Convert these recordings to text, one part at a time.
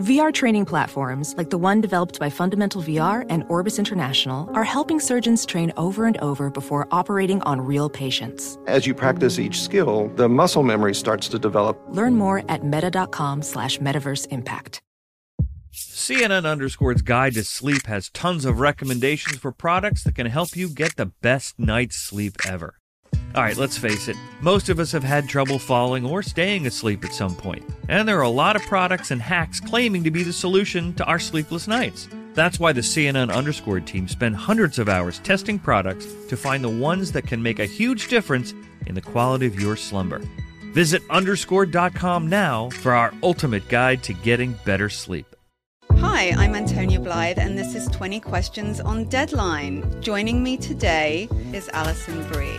VR training platforms, like the one developed by Fundamental VR and Orbis International, are helping surgeons train over and over before operating on real patients. As you practice each skill, the muscle memory starts to develop. Learn more at meta.com slash metaverse impact. CNN Underscore's Guide to Sleep has tons of recommendations for products that can help you get the best night's sleep ever. All right, let's face it, most of us have had trouble falling or staying asleep at some point, and there are a lot of products and hacks claiming to be the solution to our sleepless nights. That's why the CNN Underscored team spend hundreds of hours testing products to find the ones that can make a huge difference in the quality of your slumber. Visit underscored.com now for our ultimate guide to getting better sleep. Hi, I'm Antonia Blythe, and this is 20 Questions on Deadline. Joining me today is Alison Brie.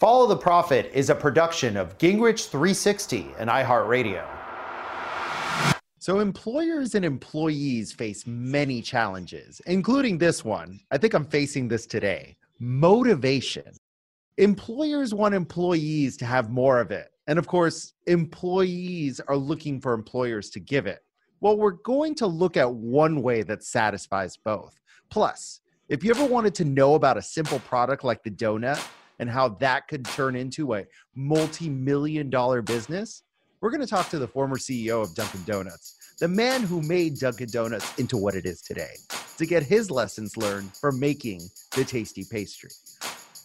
Follow the Profit is a production of Gingrich 360 and iHeartRadio. So, employers and employees face many challenges, including this one. I think I'm facing this today motivation. Employers want employees to have more of it. And of course, employees are looking for employers to give it. Well, we're going to look at one way that satisfies both. Plus, if you ever wanted to know about a simple product like the donut and how that could turn into a multi million dollar business, we're going to talk to the former CEO of Dunkin' Donuts, the man who made Dunkin' Donuts into what it is today, to get his lessons learned from making the tasty pastry.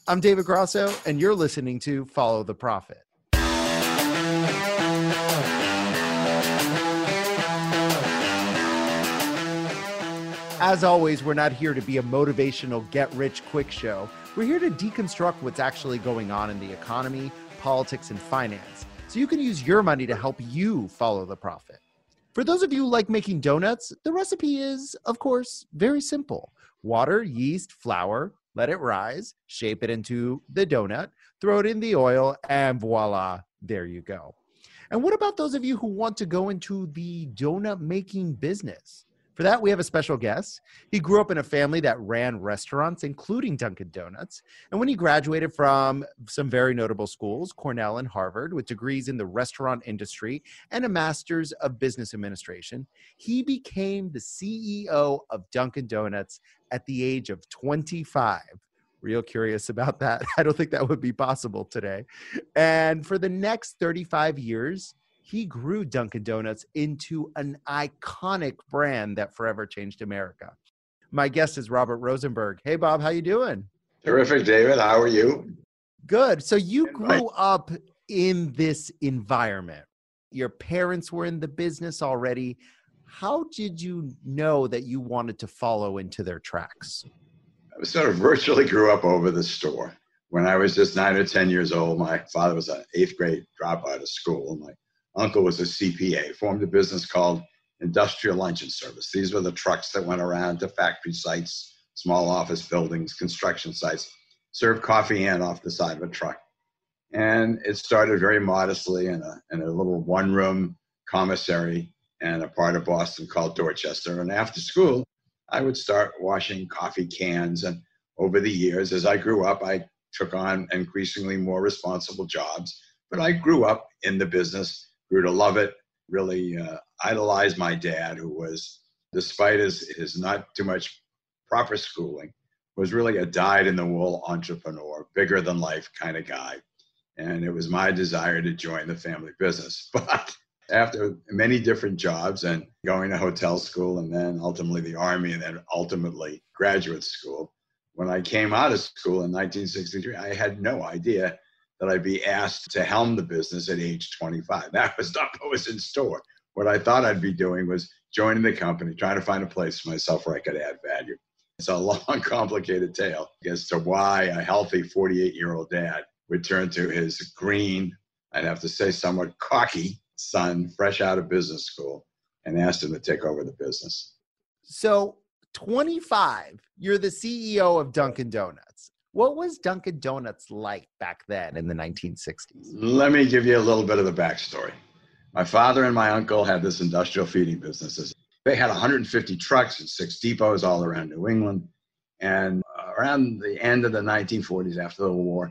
I'm David Grosso, and you're listening to Follow the Profit. As always, we're not here to be a motivational get rich quick show. We're here to deconstruct what's actually going on in the economy, politics, and finance so you can use your money to help you follow the profit. For those of you who like making donuts, the recipe is, of course, very simple water, yeast, flour, let it rise, shape it into the donut, throw it in the oil, and voila, there you go. And what about those of you who want to go into the donut making business? For that, we have a special guest. He grew up in a family that ran restaurants, including Dunkin' Donuts. And when he graduated from some very notable schools, Cornell and Harvard, with degrees in the restaurant industry and a master's of business administration, he became the CEO of Dunkin' Donuts at the age of 25 real curious about that. I don't think that would be possible today. And for the next 35 years, he grew Dunkin' Donuts into an iconic brand that forever changed America. My guest is Robert Rosenberg. Hey Bob, how you doing? Terrific, David. How are you? Good. So you grew up in this environment. Your parents were in the business already. How did you know that you wanted to follow into their tracks? I sort of virtually grew up over the store. When I was just nine or 10 years old, my father was an eighth grade dropout of school. My uncle was a CPA, formed a business called Industrial Luncheon Service. These were the trucks that went around to factory sites, small office buildings, construction sites, served coffee and off the side of a truck. And it started very modestly in a, in a little one room commissary in a part of Boston called Dorchester. And after school, I would start washing coffee cans. And over the years, as I grew up, I took on increasingly more responsible jobs. But I grew up in the business, grew to love it, really uh, idolized my dad, who was, despite his, his not too much proper schooling, was really a dyed in the wool entrepreneur, bigger than life kind of guy. And it was my desire to join the family business. But after many different jobs and going to hotel school and then ultimately the army and then ultimately graduate school, when I came out of school in 1963, I had no idea that I'd be asked to helm the business at age 25. That was not what was in store. What I thought I'd be doing was joining the company, trying to find a place for myself where I could add value. It's a long, complicated tale as to why a healthy 48 year old dad would turn to his green, I'd have to say somewhat cocky son, fresh out of business school, and asked him to take over the business. So, 25, you're the CEO of Dunkin' Donuts. What was Dunkin' Donuts like back then in the 1960s? Let me give you a little bit of the backstory. My father and my uncle had this industrial feeding businesses. They had 150 trucks and six depots all around New England. And uh, around the end of the 1940s, after the war,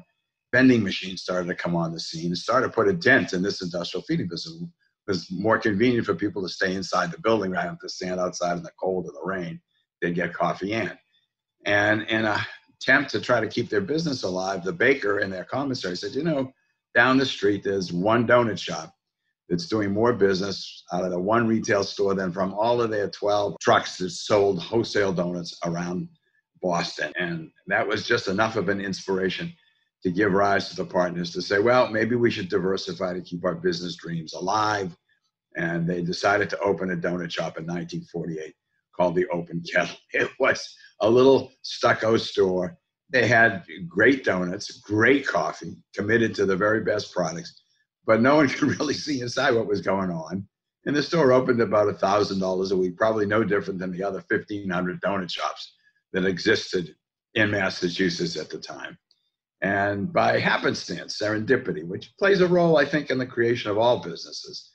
vending machines started to come on the scene and started to put a dent in this industrial feeding business. It was more convenient for people to stay inside the building rather than to stand outside in the cold or the rain. They'd get coffee in. And in an uh, attempt to try to keep their business alive, the baker in their commissary said, you know, down the street, there's one donut shop that's doing more business out of the one retail store than from all of their 12 trucks that sold wholesale donuts around Boston. And that was just enough of an inspiration to give rise to the partners to say, well, maybe we should diversify to keep our business dreams alive. And they decided to open a donut shop in 1948 called the Open Kettle. It was a little stucco store. They had great donuts, great coffee, committed to the very best products but no one could really see inside what was going on. And the store opened about a thousand dollars a week, probably no different than the other fifteen hundred donut shops that existed in Massachusetts at the time. And by happenstance, serendipity, which plays a role, I think, in the creation of all businesses,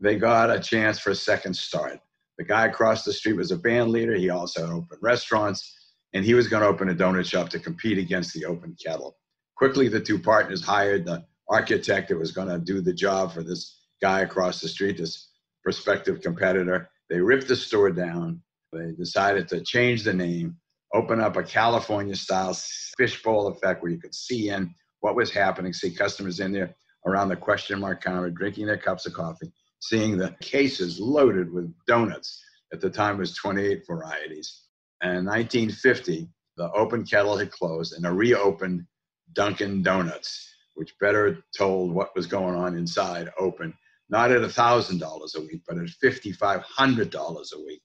they got a chance for a second start. The guy across the street was a band leader. He also opened restaurants, and he was going to open a donut shop to compete against the open kettle. Quickly, the two partners hired the architect that was going to do the job for this guy across the street, this prospective competitor. They ripped the store down. They decided to change the name, open up a California style fishbowl effect where you could see in what was happening, see customers in there around the question mark counter drinking their cups of coffee, seeing the cases loaded with donuts. At the time, was 28 varieties. And in 1950, the open kettle had closed and a reopened Dunkin' Donuts which better told what was going on inside open, not at $1,000 a week, but at $5,500 a week,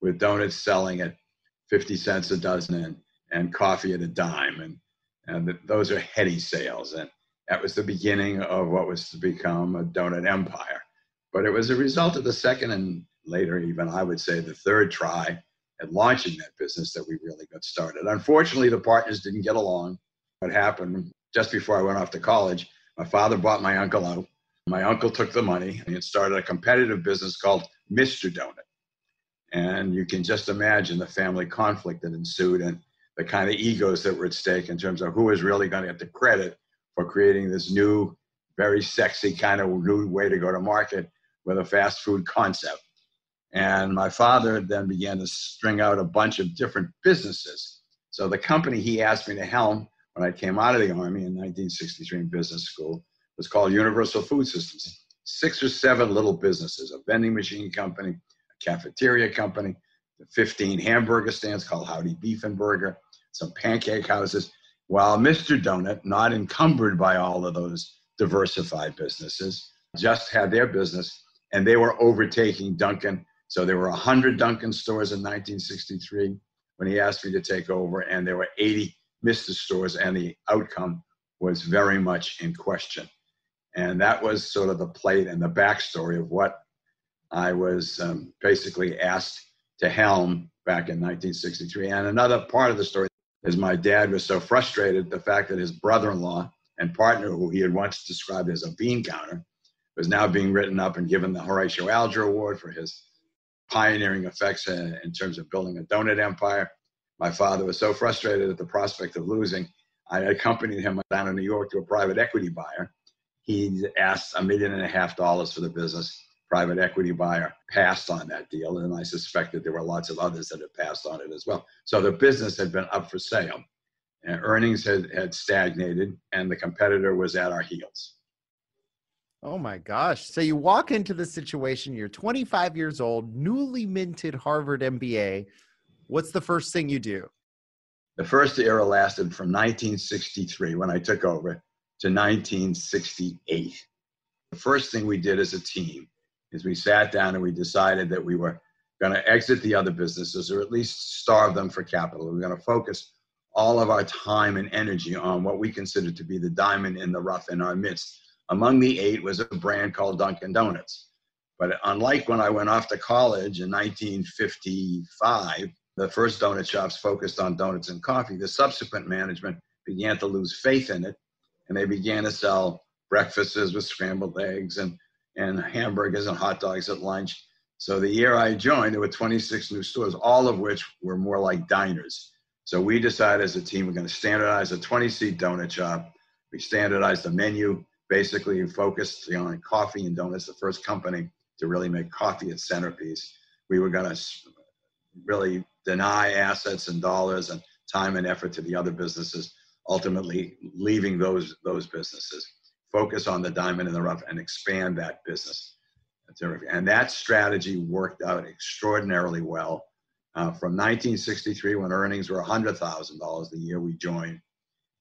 with donuts selling at 50 cents a dozen and, and coffee at a dime. And, and those are heady sales. And that was the beginning of what was to become a donut empire. But it was a result of the second and later, even I would say, the third try at launching that business that we really got started. Unfortunately, the partners didn't get along. What happened just before I went off to college, my father bought my uncle out. My uncle took the money and started a competitive business called Mr. Donut. And you can just imagine the family conflict that ensued and the kind of egos that were at stake in terms of who was really going to get the credit for creating this new, very sexy kind of new way to go to market with a fast food concept. And my father then began to string out a bunch of different businesses. So the company he asked me to helm when I came out of the Army in 1963 in business school was called Universal Food Systems. Six or seven little businesses, a vending machine company, a cafeteria company, 15 hamburger stands called Howdy Beef and Burger, some pancake houses, while Mr. Donut, not encumbered by all of those diversified businesses, just had their business and they were overtaking Dunkin'. So there were 100 Dunkin' stores in 1963 when he asked me to take over, and there were 80 Mr. stores, and the outcome was very much in question. And that was sort of the plate and the backstory of what I was um, basically asked to helm back in 1963. And another part of the story is my dad was so frustrated the fact that his brother-in-law and partner, who he had once described as a bean counter, was now being written up and given the Horatio Alger Award for his pioneering effects in terms of building a donut empire. My father was so frustrated at the prospect of losing. I accompanied him down to New York to a private equity buyer. He asked a million and a half dollars for the business. Private equity buyer passed on that deal, and I suspect that there were lots of others that had passed on it as well. So the business had been up for sale, and earnings had, had stagnated, and the competitor was at our heels. Oh my gosh. So you walk into the situation, you're 25 years old, newly minted Harvard MBA. What's the first thing you do? The first era lasted from 1963 when I took over to 1968. The first thing we did as a team is we sat down and we decided that we were going to exit the other businesses or at least starve them for capital. We we're going to focus all of our time and energy on what we consider to be the diamond in the rough in our midst. Among the eight was a brand called Dunkin' Donuts. But unlike when I went off to college in 1955, the first donut shops focused on donuts and coffee. The subsequent management began to lose faith in it, and they began to sell breakfasts with scrambled eggs and, and hamburgers and hot dogs at lunch. So the year I joined, there were 26 new stores, all of which were more like diners. So we decided as a team we're going to standardize a 20 seat donut shop. We standardized the menu, basically focused on coffee and donuts, the first company to really make coffee its centerpiece. We were going to really deny assets and dollars and time and effort to the other businesses, ultimately leaving those those businesses. Focus on the diamond in the rough and expand that business. And that strategy worked out extraordinarily well. Uh, from 1963, when earnings were $100,000 the year we joined,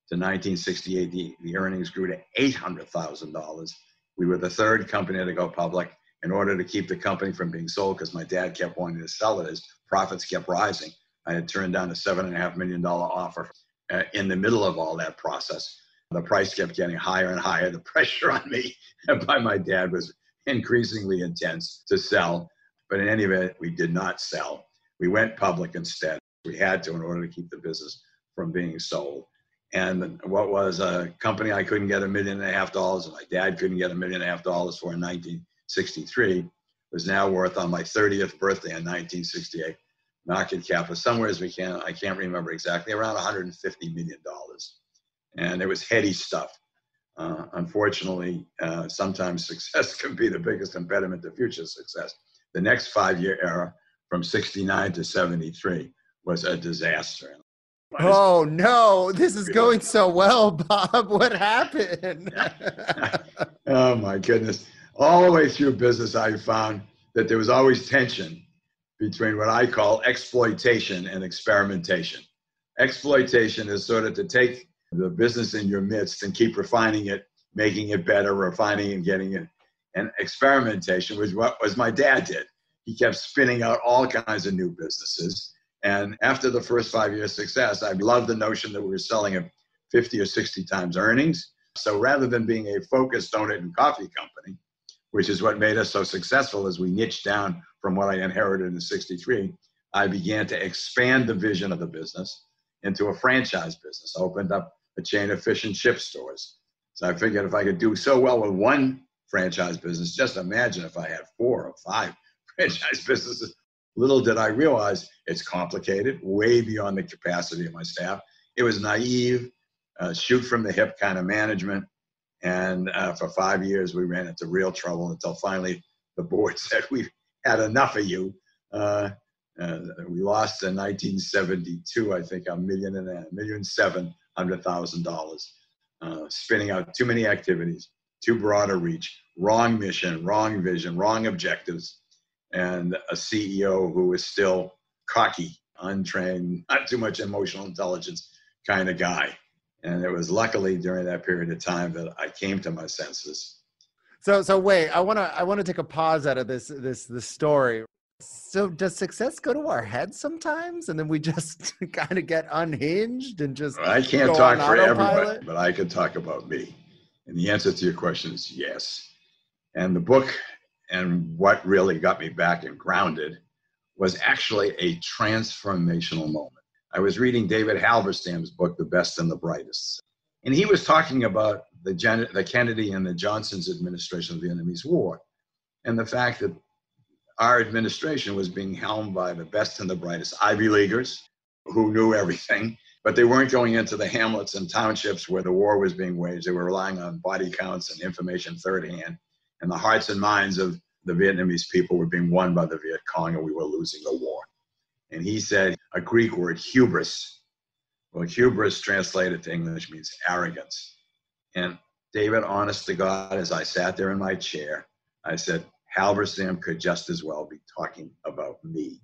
to 1968, the, the earnings grew to $800,000. We were the third company to go public in order to keep the company from being sold because my dad kept wanting to sell it as profits kept rising. I had turned down a seven and a half million dollar offer uh, in the middle of all that process. The price kept getting higher and higher. The pressure on me by my dad was increasingly intense to sell. But in any event, we did not sell. We went public instead. We had to in order to keep the business from being sold. And what was a company I couldn't get a million and a half dollars, and my dad couldn't get a million and a half dollars for in 1963, was now worth on my 30th birthday in 1968 market cap was somewhere as we can i can't remember exactly around 150 million dollars. And it was heady stuff. Uh, unfortunately uh, sometimes success can be the biggest impediment to future success. The next five year era from 69 to 73 was a disaster Oh no, this is going so well, Bob. What happened? oh my goodness all the way through business, I found that there was always tension between what I call exploitation and experimentation. Exploitation is sort of to take the business in your midst and keep refining it, making it better, refining and getting it. And experimentation was what was my dad did. He kept spinning out all kinds of new businesses. And after the first five years success, I loved the notion that we were selling at 50 or 60 times earnings. So rather than being a focused donut and coffee company, which is what made us so successful as we niched down from what I inherited in 63. I began to expand the vision of the business into a franchise business. I opened up a chain of fish and chip stores. So I figured if I could do so well with one franchise business, just imagine if I had four or five franchise businesses. Little did I realize it's complicated, way beyond the capacity of my staff. It was naive, uh, shoot from the hip kind of management. And uh, for five years, we ran into real trouble until finally the board said, We've had enough of you. Uh, we lost in 1972, I think, a million and a million seven hundred thousand dollars, uh, spinning out too many activities, too broad a reach, wrong mission, wrong vision, wrong objectives, and a CEO who was still cocky, untrained, not too much emotional intelligence kind of guy. And it was luckily during that period of time that I came to my senses. So, so wait, I want to, I want to take a pause out of this, this, this story. So does success go to our heads sometimes and then we just kind of get unhinged and just I can't talk for everybody, but I can talk about me. And the answer to your question is yes. And the book and what really got me back and grounded was actually a transformational moment. I was reading David Halberstam's book, The Best and the Brightest. And he was talking about the, Gen- the Kennedy and the Johnson's administration of the enemy's war and the fact that our administration was being helmed by the best and the brightest Ivy Leaguers who knew everything But they weren't going into the hamlets and townships where the war was being waged. They were relying on body counts and information third hand. And the hearts and minds of the Vietnamese people were being won by the Viet Cong, and we were losing the war. And he said a Greek word, hubris. Well, hubris translated to English means arrogance. And David, honest to God, as I sat there in my chair, I said, Halberstam could just as well be talking about me.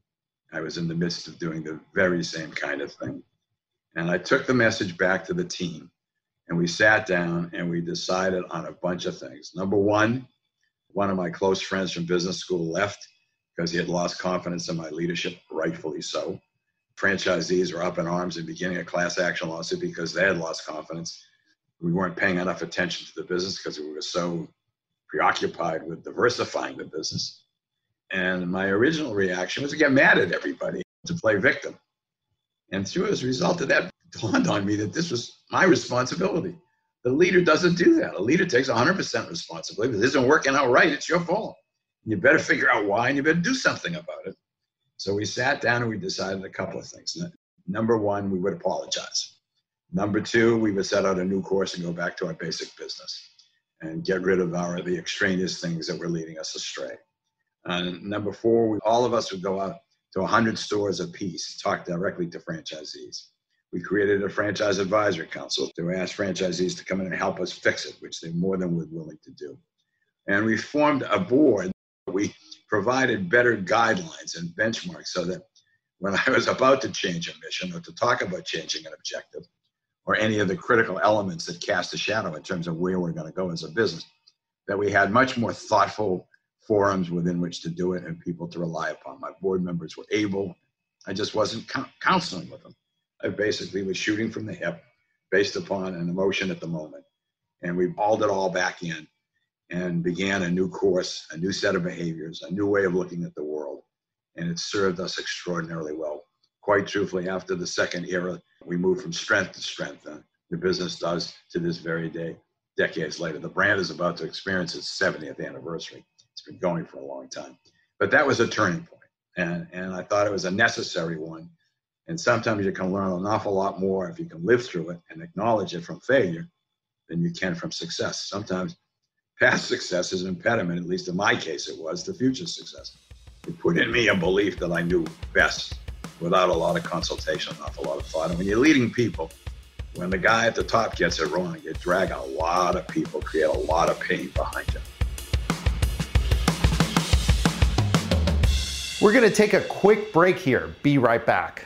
I was in the midst of doing the very same kind of thing. And I took the message back to the team and we sat down and we decided on a bunch of things. Number one, one of my close friends from business school left because he had lost confidence in my leadership, rightfully so. Franchisees were up in arms and beginning a class action lawsuit because they had lost confidence. We weren't paying enough attention to the business because we were so preoccupied with diversifying the business. And my original reaction was to get mad at everybody, to play victim. And through as a result of that, dawned on me that this was my responsibility. The leader doesn't do that. A leader takes 100% responsibility. If it isn't working out right, it's your fault. You better figure out why and you better do something about it. So we sat down and we decided a couple of things. Number one, we would apologize. Number two, we would set out a new course and go back to our basic business and get rid of our the extraneous things that were leading us astray. And number four, we, all of us would go out to 100 stores apiece, talk directly to franchisees. We created a franchise advisory council to ask franchisees to come in and help us fix it, which they more than were willing to do. And we formed a board. We provided better guidelines and benchmarks so that when I was about to change a mission or to talk about changing an objective, or any of the critical elements that cast a shadow in terms of where we're going to go as a business, that we had much more thoughtful forums within which to do it and people to rely upon. My board members were able. I just wasn't counseling with them. I basically was shooting from the hip based upon an emotion at the moment. And we balled it all back in and began a new course, a new set of behaviors, a new way of looking at the world. And it served us extraordinarily well. Quite truthfully, after the second era, we moved from strength to strength. And the business does to this very day, decades later. The brand is about to experience its 70th anniversary. It's been going for a long time. But that was a turning point, and, and I thought it was a necessary one. And sometimes you can learn an awful lot more if you can live through it and acknowledge it from failure than you can from success. Sometimes past success is an impediment, at least in my case it was, to future success. It put in me a belief that I knew best without a lot of consultation, not a lot of thought. And when you're leading people, when the guy at the top gets it wrong, you drag a lot of people, create a lot of pain behind you. We're going to take a quick break here. Be right back.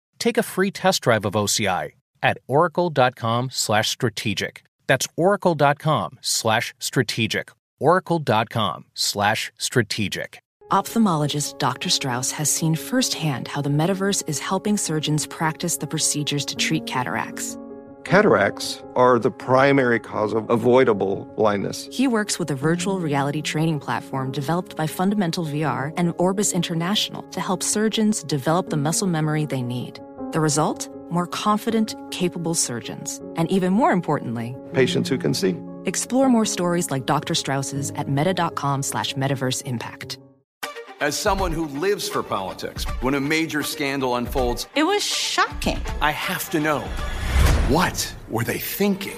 take a free test drive of OCI at oracle.com/strategic. That's oracle.com/strategic. oracle.com/strategic. Ophthalmologist Dr. Strauss has seen firsthand how the metaverse is helping surgeons practice the procedures to treat cataracts Cataracts are the primary cause of avoidable blindness. He works with a virtual reality training platform developed by Fundamental VR and Orbis International to help surgeons develop the muscle memory they need. The result? More confident, capable surgeons. And even more importantly, patients who can see. Explore more stories like Dr. Strauss's at meta.com slash metaverse impact. As someone who lives for politics, when a major scandal unfolds, it was shocking. I have to know what were they thinking?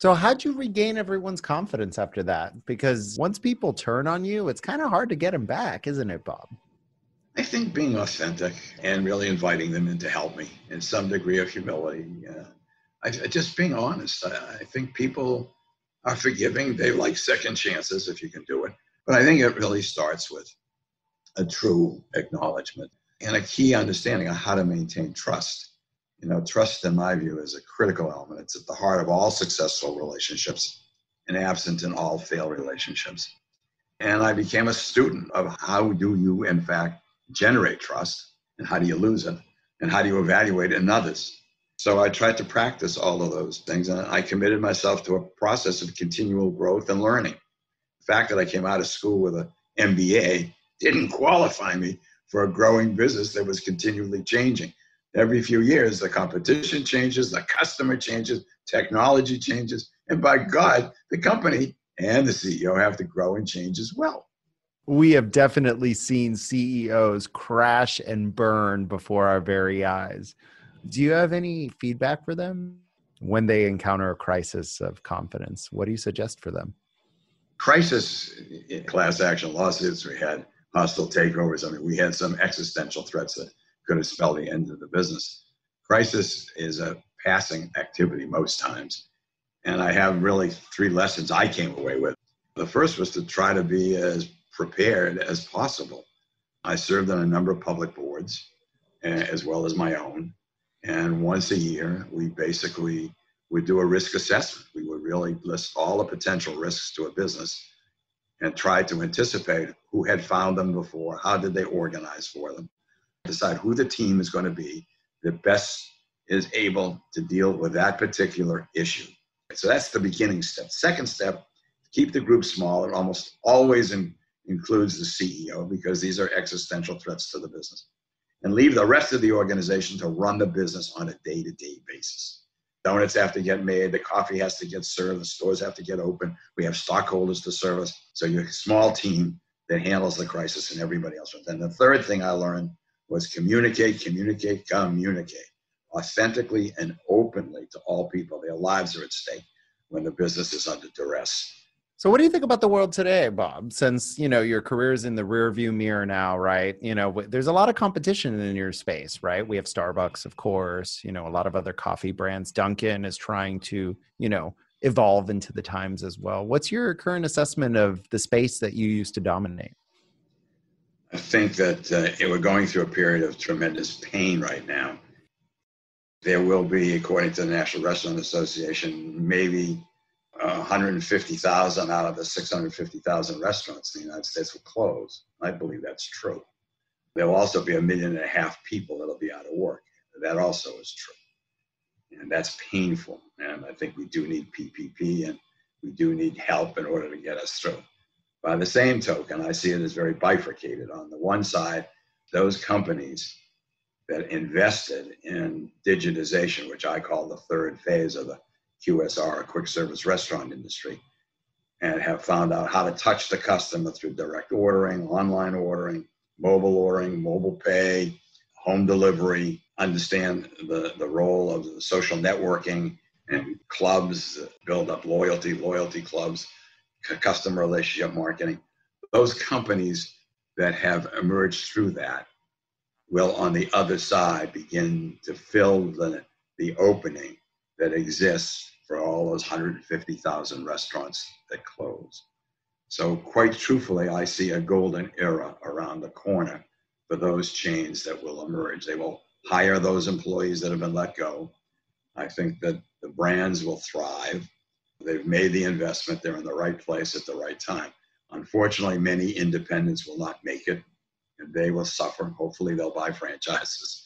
So, how'd you regain everyone's confidence after that? Because once people turn on you, it's kind of hard to get them back, isn't it, Bob? I think being authentic and really inviting them in to help me in some degree of humility. Uh, I, just being honest. I, I think people are forgiving. They like second chances if you can do it. But I think it really starts with a true acknowledgement and a key understanding of how to maintain trust you know, trust, in my view, is a critical element. It's at the heart of all successful relationships and absent in all failed relationships. And I became a student of how do you, in fact, generate trust and how do you lose it and how do you evaluate in others. So I tried to practice all of those things and I committed myself to a process of continual growth and learning. The fact that I came out of school with an MBA didn't qualify me for a growing business that was continually changing every few years the competition changes the customer changes technology changes and by god the company and the ceo have to grow and change as well. We have definitely seen ceos crash and burn before our very eyes. Do you have any feedback for them when they encounter a crisis of confidence? What do you suggest for them? Crisis class action lawsuits we had hostile takeovers. I mean we had some existential threats that could have spelled the end of the business. Crisis is a passing activity most times. And I have really three lessons I came away with. The first was to try to be as prepared as possible. I served on a number of public boards eh, as well as my own. And once a year, we basically would do a risk assessment. We would really list all the potential risks to a business and try to anticipate who had found them before, how did they organize for them, decide who the team is going to be that best is able to deal with that particular issue. So that's the beginning step. Second step, keep the group small. It almost always in, includes the CEO because these are existential threats to the business. And leave the rest of the organization to run the business on a day to day basis. Donuts have to get made, the coffee has to get served, the stores have to get open. We have stockholders to service. So you're a small team that handles the crisis and everybody else. And the third thing I learned was communicate, communicate, communicate authentically and openly to all people. Their lives are at stake when the business is under duress. So what do you think about the world today, Bob? Since, you know, your career is in the rear view mirror now, right? You know, there's a lot of competition in your space, right? We have Starbucks, of course, you know, a lot of other coffee brands. Dunkin' is trying to, you know, evolve into the times as well. What's your current assessment of the space that you used to dominate? I think that uh, we're going through a period of tremendous pain right now. There will be, according to the National Restaurant Association, maybe uh, 150,000 out of the 650,000 restaurants in the United States will close. I believe that's true. There will also be a million and a half people that'll be out of work. That also is true. And that's painful. And I think we do need PPP and we do need help in order to get us through. By the same token, I see it as very bifurcated. On the one side, those companies that invested in digitization, which I call the third phase of the QSR, quick service restaurant industry, and have found out how to touch the customer through direct ordering, online ordering, mobile ordering, mobile pay, home delivery, understand the, the role of the social networking and clubs, build up loyalty, loyalty clubs, customer relationship marketing. Those companies that have emerged through that will, on the other side, begin to fill the, the opening that exists for all those 150,000 restaurants that close. So, quite truthfully, I see a golden era around the corner for those chains that will emerge. They will hire those employees that have been let go. I think that the brands will thrive. They've made the investment, they're in the right place at the right time. Unfortunately, many independents will not make it and they will suffer. Hopefully, they'll buy franchises.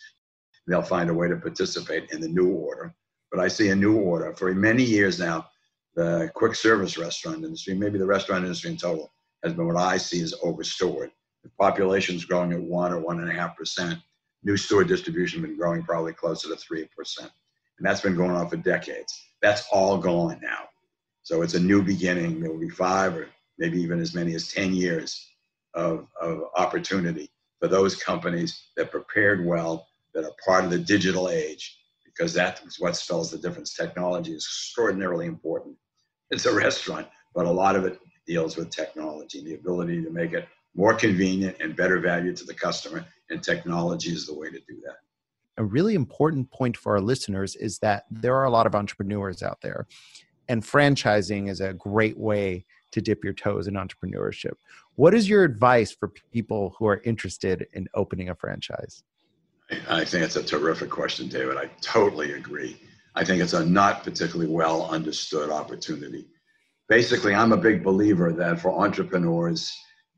They'll find a way to participate in the new order. But I see a new order. For many years now, the quick service restaurant industry, maybe the restaurant industry in total, has been what I see as overstored. The population is growing at one or one and a half percent. New store distribution has been growing probably closer to three percent, and that's been going on for decades. That's all gone now. So it's a new beginning. There will be five or maybe even as many as ten years of, of opportunity for those companies that prepared well, that are part of the digital age, because that's what spells the difference. Technology is extraordinarily important. It's a restaurant, but a lot of it deals with technology, the ability to make it more convenient and better value to the customer. And technology is the way to do that. A really important point for our listeners is that there are a lot of entrepreneurs out there, and franchising is a great way to dip your toes in entrepreneurship. What is your advice for people who are interested in opening a franchise? I think it's a terrific question, David. I totally agree. I think it's a not particularly well understood opportunity. Basically, I'm a big believer that for entrepreneurs,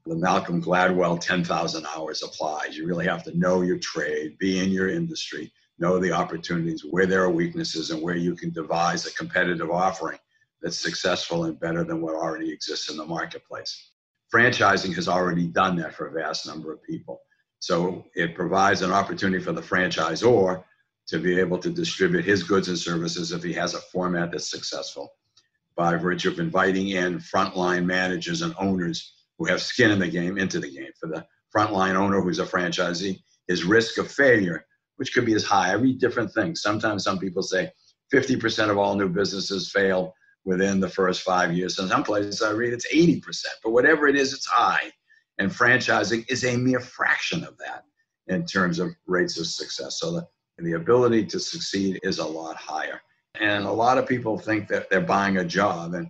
the Malcolm Gladwell 10,000 hours applies. You really have to know your trade, be in your industry, know the opportunities, where there are weaknesses, and where you can devise a competitive offering that's successful and better than what already exists in the marketplace. Franchising has already done that for a vast number of people. So it provides an opportunity for the franchisor to be able to distribute his goods and services if he has a format that's successful by virtue of inviting in frontline managers and owners who have skin in the game into the game. For the frontline owner who's a franchisee, his risk of failure, which could be as high, I read different things. Sometimes some people say 50% of all new businesses fail within the first five years. In some places I read it's 80%, but whatever it is, it's high. And franchising is a mere fraction of that in terms of rates of success. So the, the ability to succeed is a lot higher. And a lot of people think that they're buying a job. And,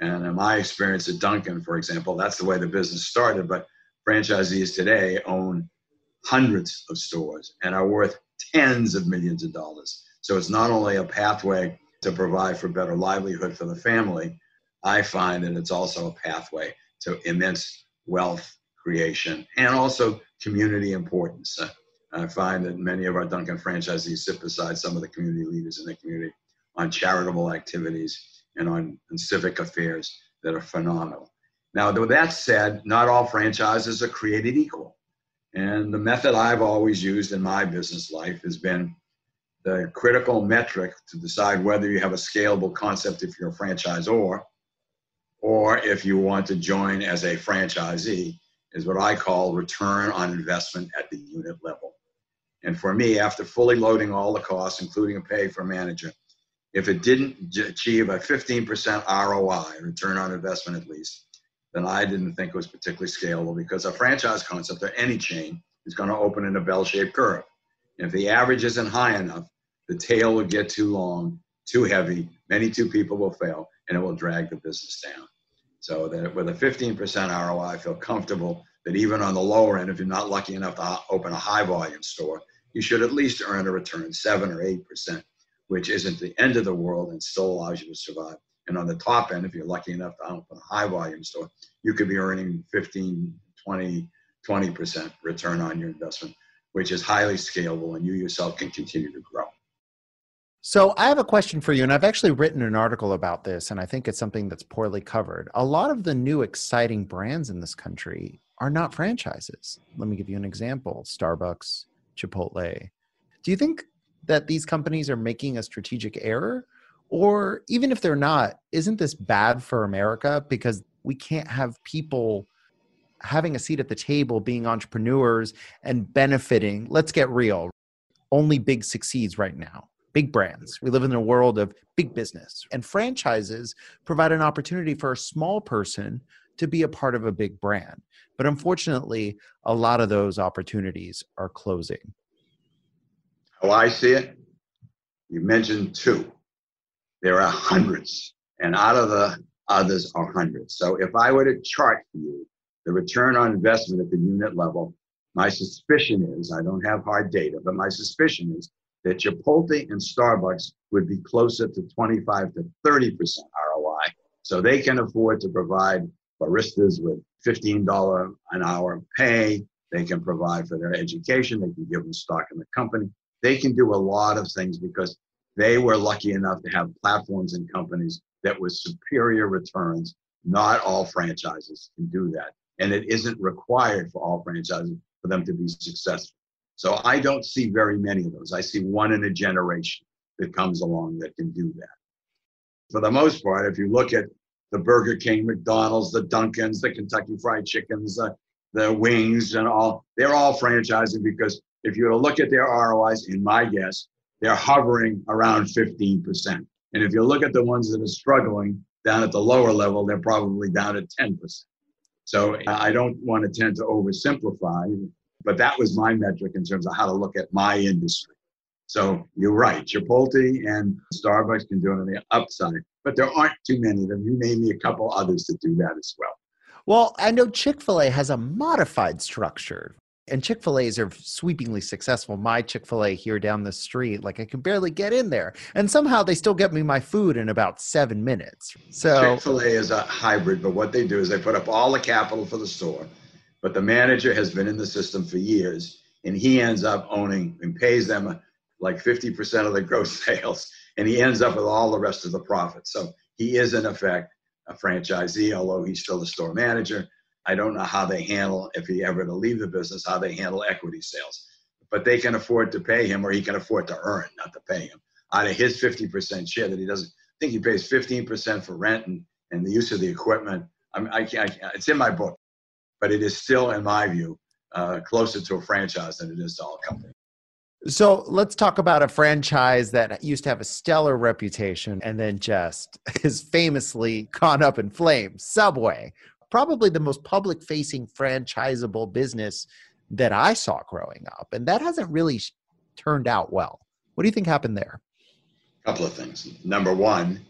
and in my experience at Dunkin', for example, that's the way the business started. But franchisees today own hundreds of stores and are worth tens of millions of dollars. So it's not only a pathway to provide for better livelihood for the family, I find that it's also a pathway to immense wealth creation and also community importance. Uh, I find that many of our Dunkin' franchisees sit beside some of the community leaders in the community on charitable activities and on, on civic affairs that are phenomenal. Now, with that said, not all franchises are created equal. And the method I've always used in my business life has been the critical metric to decide whether you have a scalable concept if you're a franchisor or if you want to join as a franchisee is what I call return on investment at the unit level. And for me, after fully loading all the costs, including a pay for manager, if it didn't achieve a 15% ROI, return on investment at least, then I didn't think it was particularly scalable because a franchise concept or any chain is going to open in a bell shaped curve. And if the average isn't high enough, the tail will get too long, too heavy, many too people will fail, and it will drag the business down. So that with a 15% ROI, I feel comfortable that even on the lower end, if you're not lucky enough to open a high volume store, you should at least earn a return, seven or eight percent, which isn't the end of the world and still allows you to survive. And on the top end, if you're lucky enough to open a high volume store, you could be earning 15, 20, 20% return on your investment, which is highly scalable and you yourself can continue to grow. So, I have a question for you, and I've actually written an article about this, and I think it's something that's poorly covered. A lot of the new exciting brands in this country are not franchises. Let me give you an example Starbucks, Chipotle. Do you think that these companies are making a strategic error? Or even if they're not, isn't this bad for America? Because we can't have people having a seat at the table, being entrepreneurs and benefiting. Let's get real. Only big succeeds right now big brands. We live in a world of big business, and franchises provide an opportunity for a small person to be a part of a big brand. But unfortunately, a lot of those opportunities are closing. How I see it, you mentioned two. There are hundreds, and out of the others are hundreds. So if I were to chart for you the return on investment at the unit level, my suspicion is I don't have hard data, but my suspicion is that Chipotle and Starbucks would be closer to 25 to 30% ROI. So they can afford to provide baristas with $15 an hour pay. They can provide for their education. They can give them stock in the company. They can do a lot of things because they were lucky enough to have platforms and companies that with superior returns. Not all franchises can do that. And it isn't required for all franchises for them to be successful. So I don't see very many of those. I see one in a generation that comes along that can do that. For the most part, if you look at the Burger King, McDonald's, the Dunkins, the Kentucky Fried Chickens, the, the Wings, and all, they're all franchising because if you look at their ROIs, in my guess, they're hovering around 15%. And if you look at the ones that are struggling down at the lower level, they're probably down at 10%. So I don't want to tend to oversimplify, but that was my metric in terms of how to look at my industry. So you're right. Chipotle and Starbucks can do it on the upside, but there aren't too many of them. You name me a couple others that do that as well. Well, I know Chick fil A has a modified structure and Chick fil A's are sweepingly successful. My Chick fil A here down the street, like I can barely get in there. And somehow they still get me my food in about seven minutes. So Chick fil A is a hybrid, but what they do is they put up all the capital for the store, but the manager has been in the system for years and he ends up owning and pays them like 50% of the gross sales and he ends up with all the rest of the profit. So he is, in effect, a franchisee, although he's still a store manager I don't know how they handle, if he ever to leave the business, how they handle equity sales. But they can afford to pay him, or he can afford to earn, not to pay him, out of his 50% share that he doesn't I think he pays 15% for rent and, and the use of the equipment. I, mean, I, I it's in my book, but it is still, in my view, uh, closer to a franchise than it is to all company. So let's talk about a franchise that used to have a stellar reputation and then just is famously gone up in flames Subway probably the most public facing franchisable business that I saw growing up. And that hasn't really turned out well. What do you think happened there? A couple of things. Number one,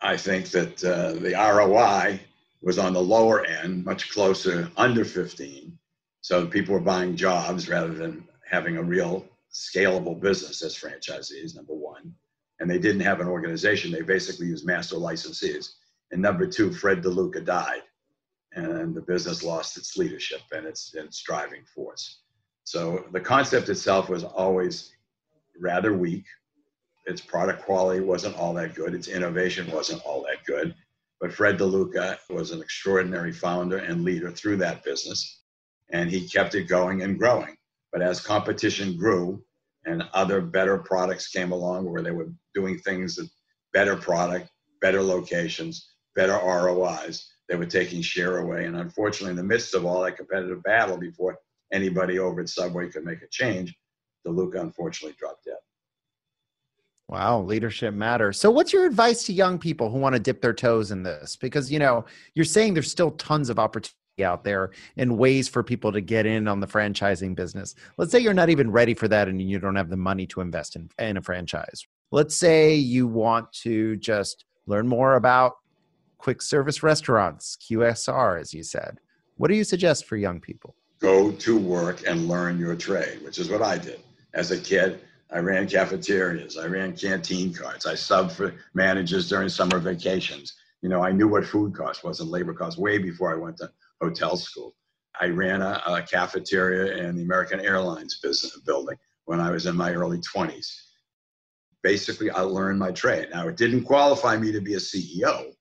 I think that uh, the ROI was on the lower end, much closer, under 15. So people were buying jobs rather than having a real scalable business as franchisees, number one. And they didn't have an organization. They basically used master licensees. And number two, Fred DeLuca died and the business lost its leadership and its, its driving force. So the concept itself was always rather weak. Its product quality wasn't all that good. Its innovation wasn't all that good. But Fred DeLuca was an extraordinary founder and leader through that business, and he kept it going and growing. But as competition grew and other better products came along where they were doing things that better product, better locations, better ROIs, they were taking share away. And unfortunately, in the midst of all that competitive battle, before anybody over at Subway could make a change, DeLuca unfortunately dropped dead. Wow, leadership matters. So, what's your advice to young people who want to dip their toes in this? Because you know you're saying there's still tons of opportunity out there and ways for people to get in on the franchising business. Let's say you're not even ready for that and you don't have the money to invest in, in a franchise. Let's say you want to just learn more about quick service restaurants, QSR, as you said. What do you suggest for young people? Go to work and learn your trade, which is what I did. As a kid, I ran cafeterias, I ran canteen carts, I subbed for managers during summer vacations. You know, I knew what food cost was and labor cost way before I went to hotel school. I ran a, a cafeteria in the American Airlines business building when I was in my early 20s. Basically, I learned my trade. Now, it didn't qualify me to be a CEO,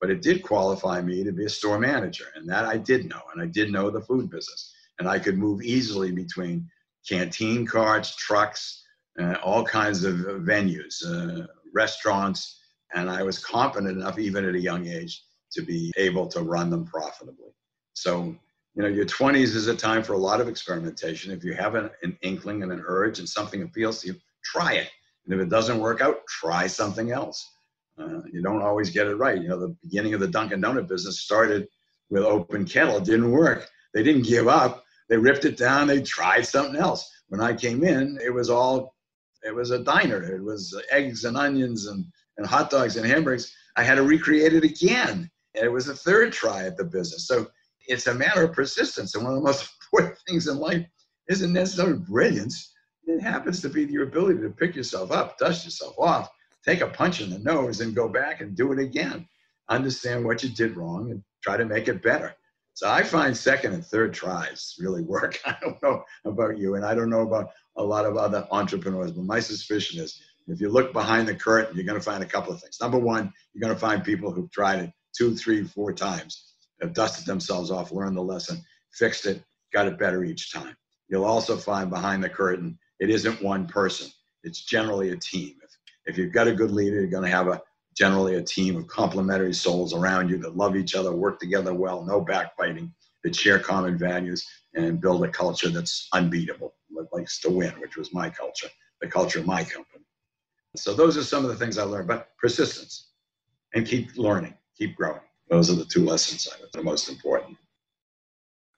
but it did qualify me to be a store manager. And that I did know. And I did know the food business. And I could move easily between canteen carts, trucks, uh, all kinds of venues, uh, restaurants. And I was competent enough, even at a young age, to be able to run them profitably. So, you know, your 20s is a time for a lot of experimentation. If you have an, an inkling and an urge and something appeals to you, try it. And if it doesn't work out, try something else. Uh, you don't always get it right. You know, the beginning of the Dunkin' Donut business started with open kettle. It didn't work. They didn't give up. They ripped it down. They tried something else. When I came in, it was all, it was a diner. It was eggs and onions and, and hot dogs and hamburgers. I had to recreate it again. And it was a third try at the business. So it's a matter of persistence. And one of the most important things in life isn't necessarily brilliance. It happens to be your ability to pick yourself up, dust yourself off, take a punch in the nose, and go back and do it again. Understand what you did wrong and try to make it better. So I find second and third tries really work. I don't know about you, and I don't know about a lot of other entrepreneurs, but my suspicion is if you look behind the curtain, you're going to find a couple of things. Number one, you're going to find people who've tried it two, three, four times, have dusted themselves off, learned the lesson, fixed it, got it better each time. You'll also find behind the curtain, it isn't one person. It's generally a team. If, you've got a good leader, you're going to have a generally a team of complementary souls around you that love each other, work together well, no backbiting, that share common values, and build a culture that's unbeatable, that likes to win, which was my culture, the culture of my company. So those are some of the things I learned, but persistence and keep learning, keep growing. Those are the two lessons I that are most important.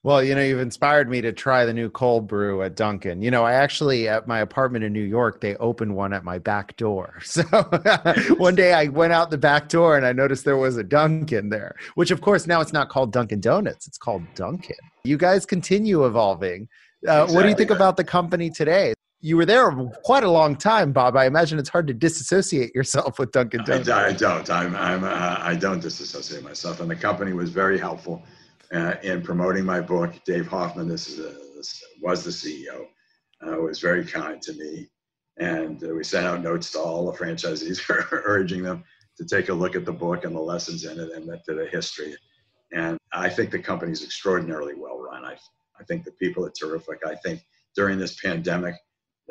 Well, you know, you've inspired me to try the new cold brew at Dunkin'. You know, I actually at my apartment in New York, they opened one at my back door. So one day I went out the back door and I noticed there was a Dunkin' there, which of course now it's not called Dunkin' Donuts, it's called Dunkin'. You guys continue evolving. Uh, exactly. What do you think about the company today? You were there quite a long time, Bob. I imagine it's hard to disassociate yourself with Dunkin' Donuts. I, I don't. I'm, I'm, uh, I don't disassociate myself, and the company was very helpful uh, in promoting my book. Dave Hoffmann, this, is a, was the CEO, uh, was very kind to me. And uh, we sent out notes to all the franchisees urging them to take a look at the book and the lessons in it and to the history. And I think the company's extraordinarily well run. I, I think the people are terrific. I think during this pandemic,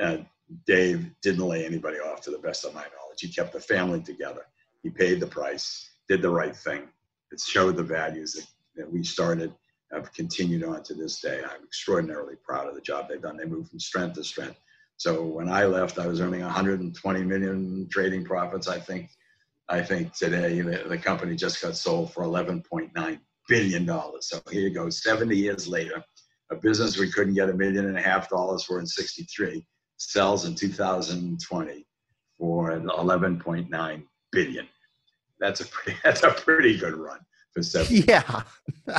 uh, Dave didn't lay anybody off to the best of my knowledge. He kept the family together. He paid the price, did the right thing. It showed the values that that we started have continued on to this day. I'm extraordinarily proud of the job they've done. They moved from strength to strength. So when I left, I was earning 120 million trading profits. I think, I think today the, the company just got sold for 11.9 billion dollars. So here you go, 70 years later, a business we couldn't get a million and a half dollars for in 63 sells in 2020 for 11.9 billion. That's a pretty, that's a pretty good run. Yeah,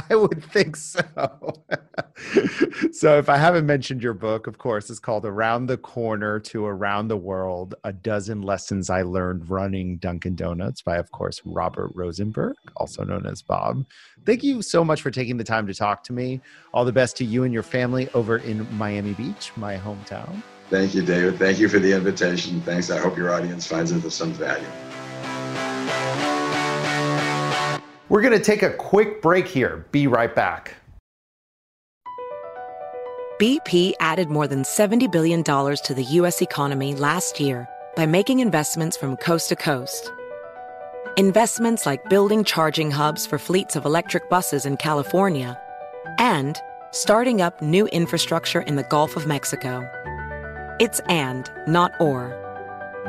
I would think so. so, if I haven't mentioned your book, of course, it's called Around the Corner to Around the World A Dozen Lessons I Learned Running Dunkin' Donuts by, of course, Robert Rosenberg, also known as Bob. Thank you so much for taking the time to talk to me. All the best to you and your family over in Miami Beach, my hometown. Thank you, David. Thank you for the invitation. Thanks. I hope your audience finds it of some value. We're going to take a quick break here. Be right back. BP added more than $70 billion to the U.S. economy last year by making investments from coast to coast. Investments like building charging hubs for fleets of electric buses in California and starting up new infrastructure in the Gulf of Mexico. It's and, not or.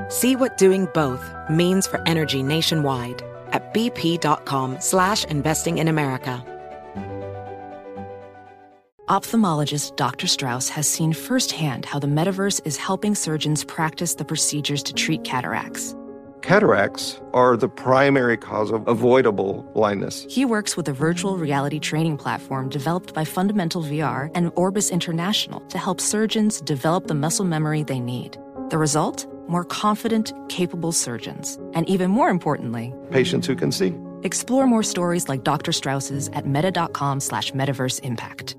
See what doing both means for energy nationwide at bp.com slash investing in America. Ophthalmologist Dr. Strauss has seen firsthand how the metaverse is helping surgeons practice the procedures to treat cataracts. Cataracts are the primary cause of avoidable blindness. He works with a virtual reality training platform developed by Fundamental VR and Orbis International to help surgeons develop the muscle memory they need. The result? more confident, capable surgeons. And even more importantly, patients who can see. Explore more stories like Dr. Strauss's at meta.com slash metaverse impact.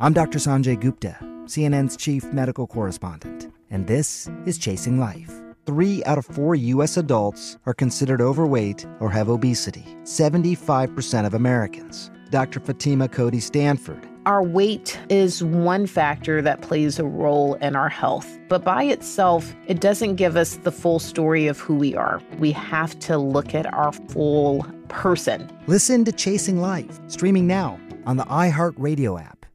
I'm Dr. Sanjay Gupta, CNN's chief medical correspondent, and this is Chasing Life. Three out of four U.S. adults are considered overweight or have obesity, 75% of Americans. Dr. Fatima Cody Stanford our weight is one factor that plays a role in our health, but by itself, it doesn't give us the full story of who we are. We have to look at our full person. Listen to Chasing Life, streaming now on the iHeartRadio app.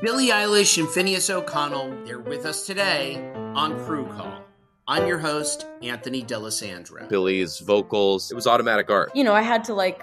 Billie Eilish and Finneas O'Connell, they're with us today on Crew Call. I'm your host, Anthony D'Alessandro. Billie's vocals, it was automatic art. You know, I had to like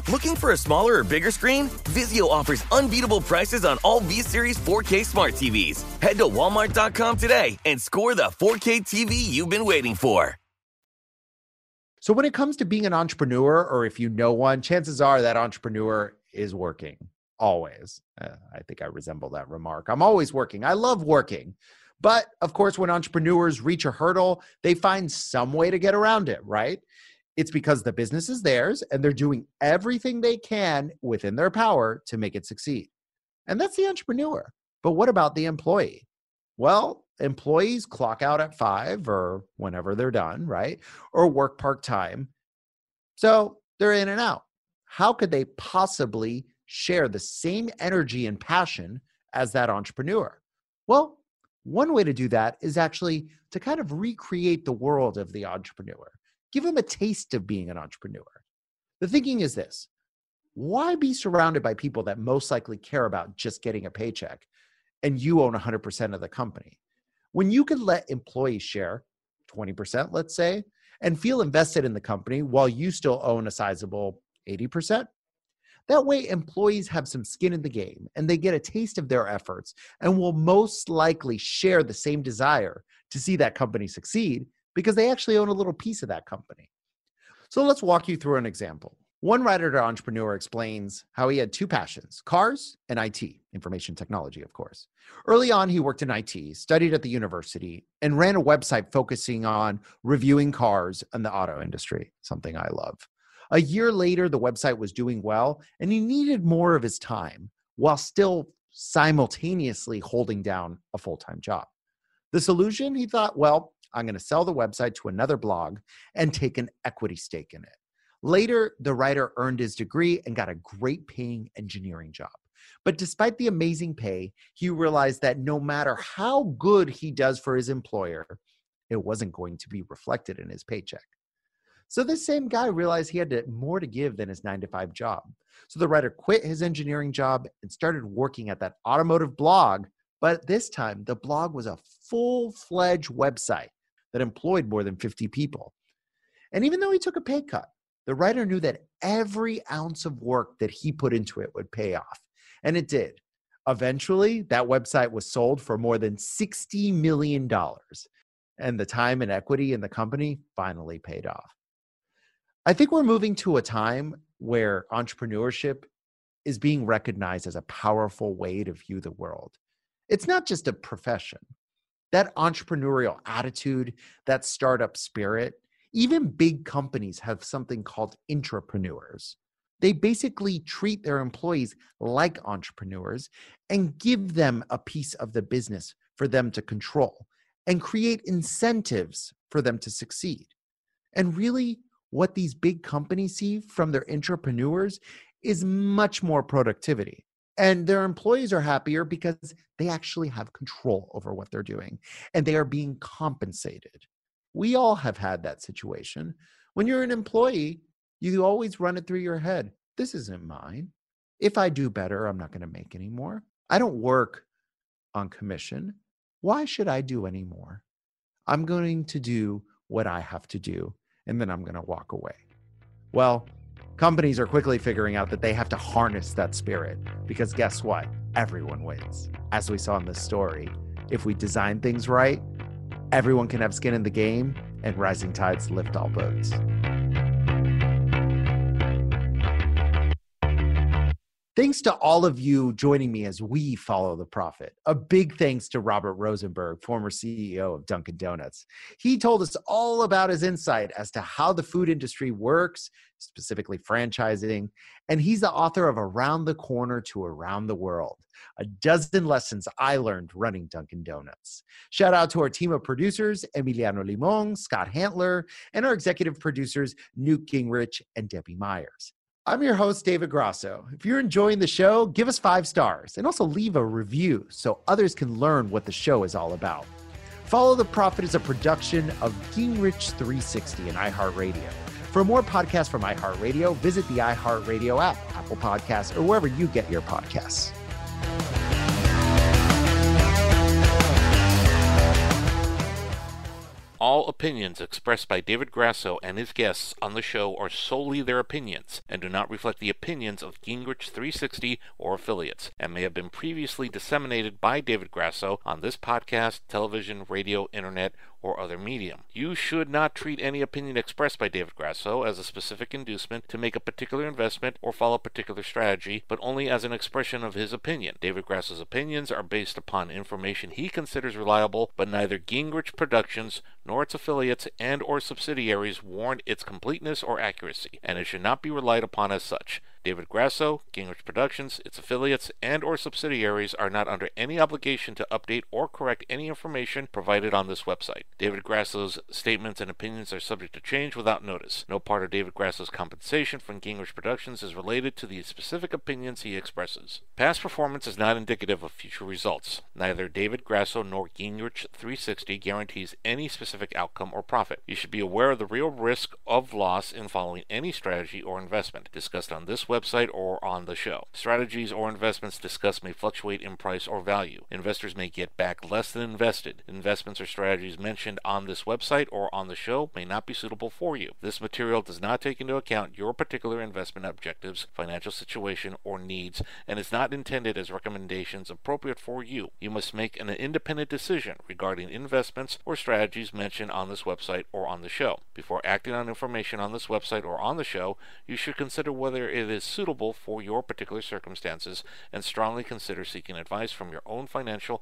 Looking for a smaller or bigger screen? Vizio offers unbeatable prices on all V-Series 4K smart TVs. Head to walmart.com today and score the 4K TV you've been waiting for. So, when it comes to being an entrepreneur, or if you know one, chances are that entrepreneur is working always. Uh, I think I resemble that remark. I'm always working. I love working. But of course, when entrepreneurs reach a hurdle, they find some way to get around it, right? It's because the business is theirs and they're doing everything they can within their power to make it succeed. And that's the entrepreneur. But what about the employee? Well, employees clock out at five or whenever they're done, right? Or work part time. So they're in and out. How could they possibly share the same energy and passion as that entrepreneur? Well, one way to do that is actually to kind of recreate the world of the entrepreneur, give them a taste of being an entrepreneur. The thinking is this why be surrounded by people that most likely care about just getting a paycheck and you own 100% of the company? When you can let employees share 20%, let's say, and feel invested in the company while you still own a sizable 80%, that way employees have some skin in the game and they get a taste of their efforts and will most likely share the same desire to see that company succeed because they actually own a little piece of that company. So let's walk you through an example. One writer to entrepreneur explains how he had two passions cars and IT, information technology, of course. Early on, he worked in IT, studied at the university, and ran a website focusing on reviewing cars and the auto industry, something I love. A year later, the website was doing well, and he needed more of his time while still simultaneously holding down a full time job. The solution, he thought, well, I'm going to sell the website to another blog and take an equity stake in it. Later, the writer earned his degree and got a great paying engineering job. But despite the amazing pay, he realized that no matter how good he does for his employer, it wasn't going to be reflected in his paycheck. So this same guy realized he had more to give than his nine to five job. So the writer quit his engineering job and started working at that automotive blog. But this time, the blog was a full fledged website that employed more than 50 people. And even though he took a pay cut, the writer knew that every ounce of work that he put into it would pay off. And it did. Eventually, that website was sold for more than $60 million. And the time and equity in the company finally paid off. I think we're moving to a time where entrepreneurship is being recognized as a powerful way to view the world. It's not just a profession. That entrepreneurial attitude, that startup spirit, even big companies have something called intrapreneurs. They basically treat their employees like entrepreneurs and give them a piece of the business for them to control and create incentives for them to succeed. And really, what these big companies see from their intrapreneurs is much more productivity. And their employees are happier because they actually have control over what they're doing and they are being compensated. We all have had that situation. When you're an employee, you always run it through your head this isn't mine. If I do better, I'm not going to make any more. I don't work on commission. Why should I do any more? I'm going to do what I have to do, and then I'm going to walk away. Well, companies are quickly figuring out that they have to harness that spirit because guess what? Everyone wins. As we saw in this story, if we design things right, everyone can have skin in the game, and rising tides lift all boats. Thanks to all of you joining me as we follow the profit. A big thanks to Robert Rosenberg, former CEO of Dunkin' Donuts. He told us all about his insight as to how the food industry works, specifically franchising, and he's the author of Around the Corner to Around the World, a dozen lessons I learned running Dunkin' Donuts. Shout out to our team of producers, Emiliano Limon, Scott Hantler, and our executive producers, Newt Gingrich and Debbie Myers. I'm your host, David Grasso. If you're enjoying the show, give us five stars and also leave a review so others can learn what the show is all about. Follow the Profit is a production of Gingrich 360 and iHeartRadio. For more podcasts from iHeartRadio, visit the iHeartRadio app, Apple Podcasts, or wherever you get your podcasts. All opinions expressed by David Grasso and his guests on the show are solely their opinions and do not reflect the opinions of Gingrich 360 or affiliates and may have been previously disseminated by David Grasso on this podcast, television, radio, internet, or other medium. You should not treat any opinion expressed by David Grasso as a specific inducement to make a particular investment or follow a particular strategy, but only as an expression of his opinion. David Grasso's opinions are based upon information he considers reliable, but neither Gingrich Productions nor its affiliates and or subsidiaries warrant its completeness or accuracy, and it should not be relied upon as such. David Grasso, Gingrich Productions, its affiliates, and or subsidiaries are not under any obligation to update or correct any information provided on this website. David Grasso's statements and opinions are subject to change without notice. No part of David Grasso's compensation from Gingrich Productions is related to the specific opinions he expresses. Past performance is not indicative of future results. Neither David Grasso nor Gingrich 360 guarantees any specific outcome or profit. You should be aware of the real risk of loss in following any strategy or investment discussed on this website or on the show. Strategies or investments discussed may fluctuate in price or value. Investors may get back less than invested. Investments or strategies mentioned on this website or on the show may not be suitable for you. This material does not take into account your particular investment objectives, financial situation, or needs, and is not intended as recommendations appropriate for you. You must make an independent decision regarding investments or strategies mentioned on this website or on the show. Before acting on information on this website or on the show, you should consider whether it is is suitable for your particular circumstances and strongly consider seeking advice from your own financial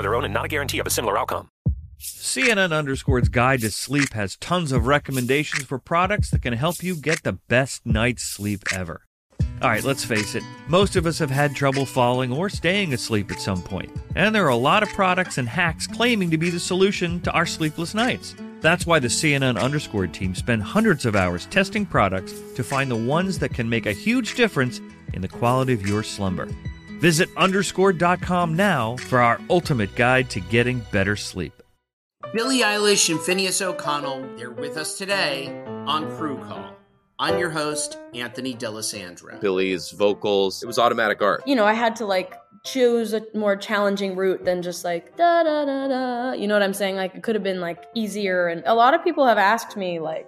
their own and not a guarantee of a similar outcome. CNN Underscore's Guide to Sleep has tons of recommendations for products that can help you get the best night's sleep ever. All right, let's face it, most of us have had trouble falling or staying asleep at some point, and there are a lot of products and hacks claiming to be the solution to our sleepless nights. That's why the CNN Underscore team spend hundreds of hours testing products to find the ones that can make a huge difference in the quality of your slumber. Visit underscore.com now for our ultimate guide to getting better sleep. Billie Eilish and Finneas O'Connell, they're with us today on Crew Call. I'm your host, Anthony D'Alessandro. Billie's vocals, it was automatic art. You know, I had to like choose a more challenging route than just like da da da da. You know what I'm saying? Like it could have been like easier. And a lot of people have asked me like,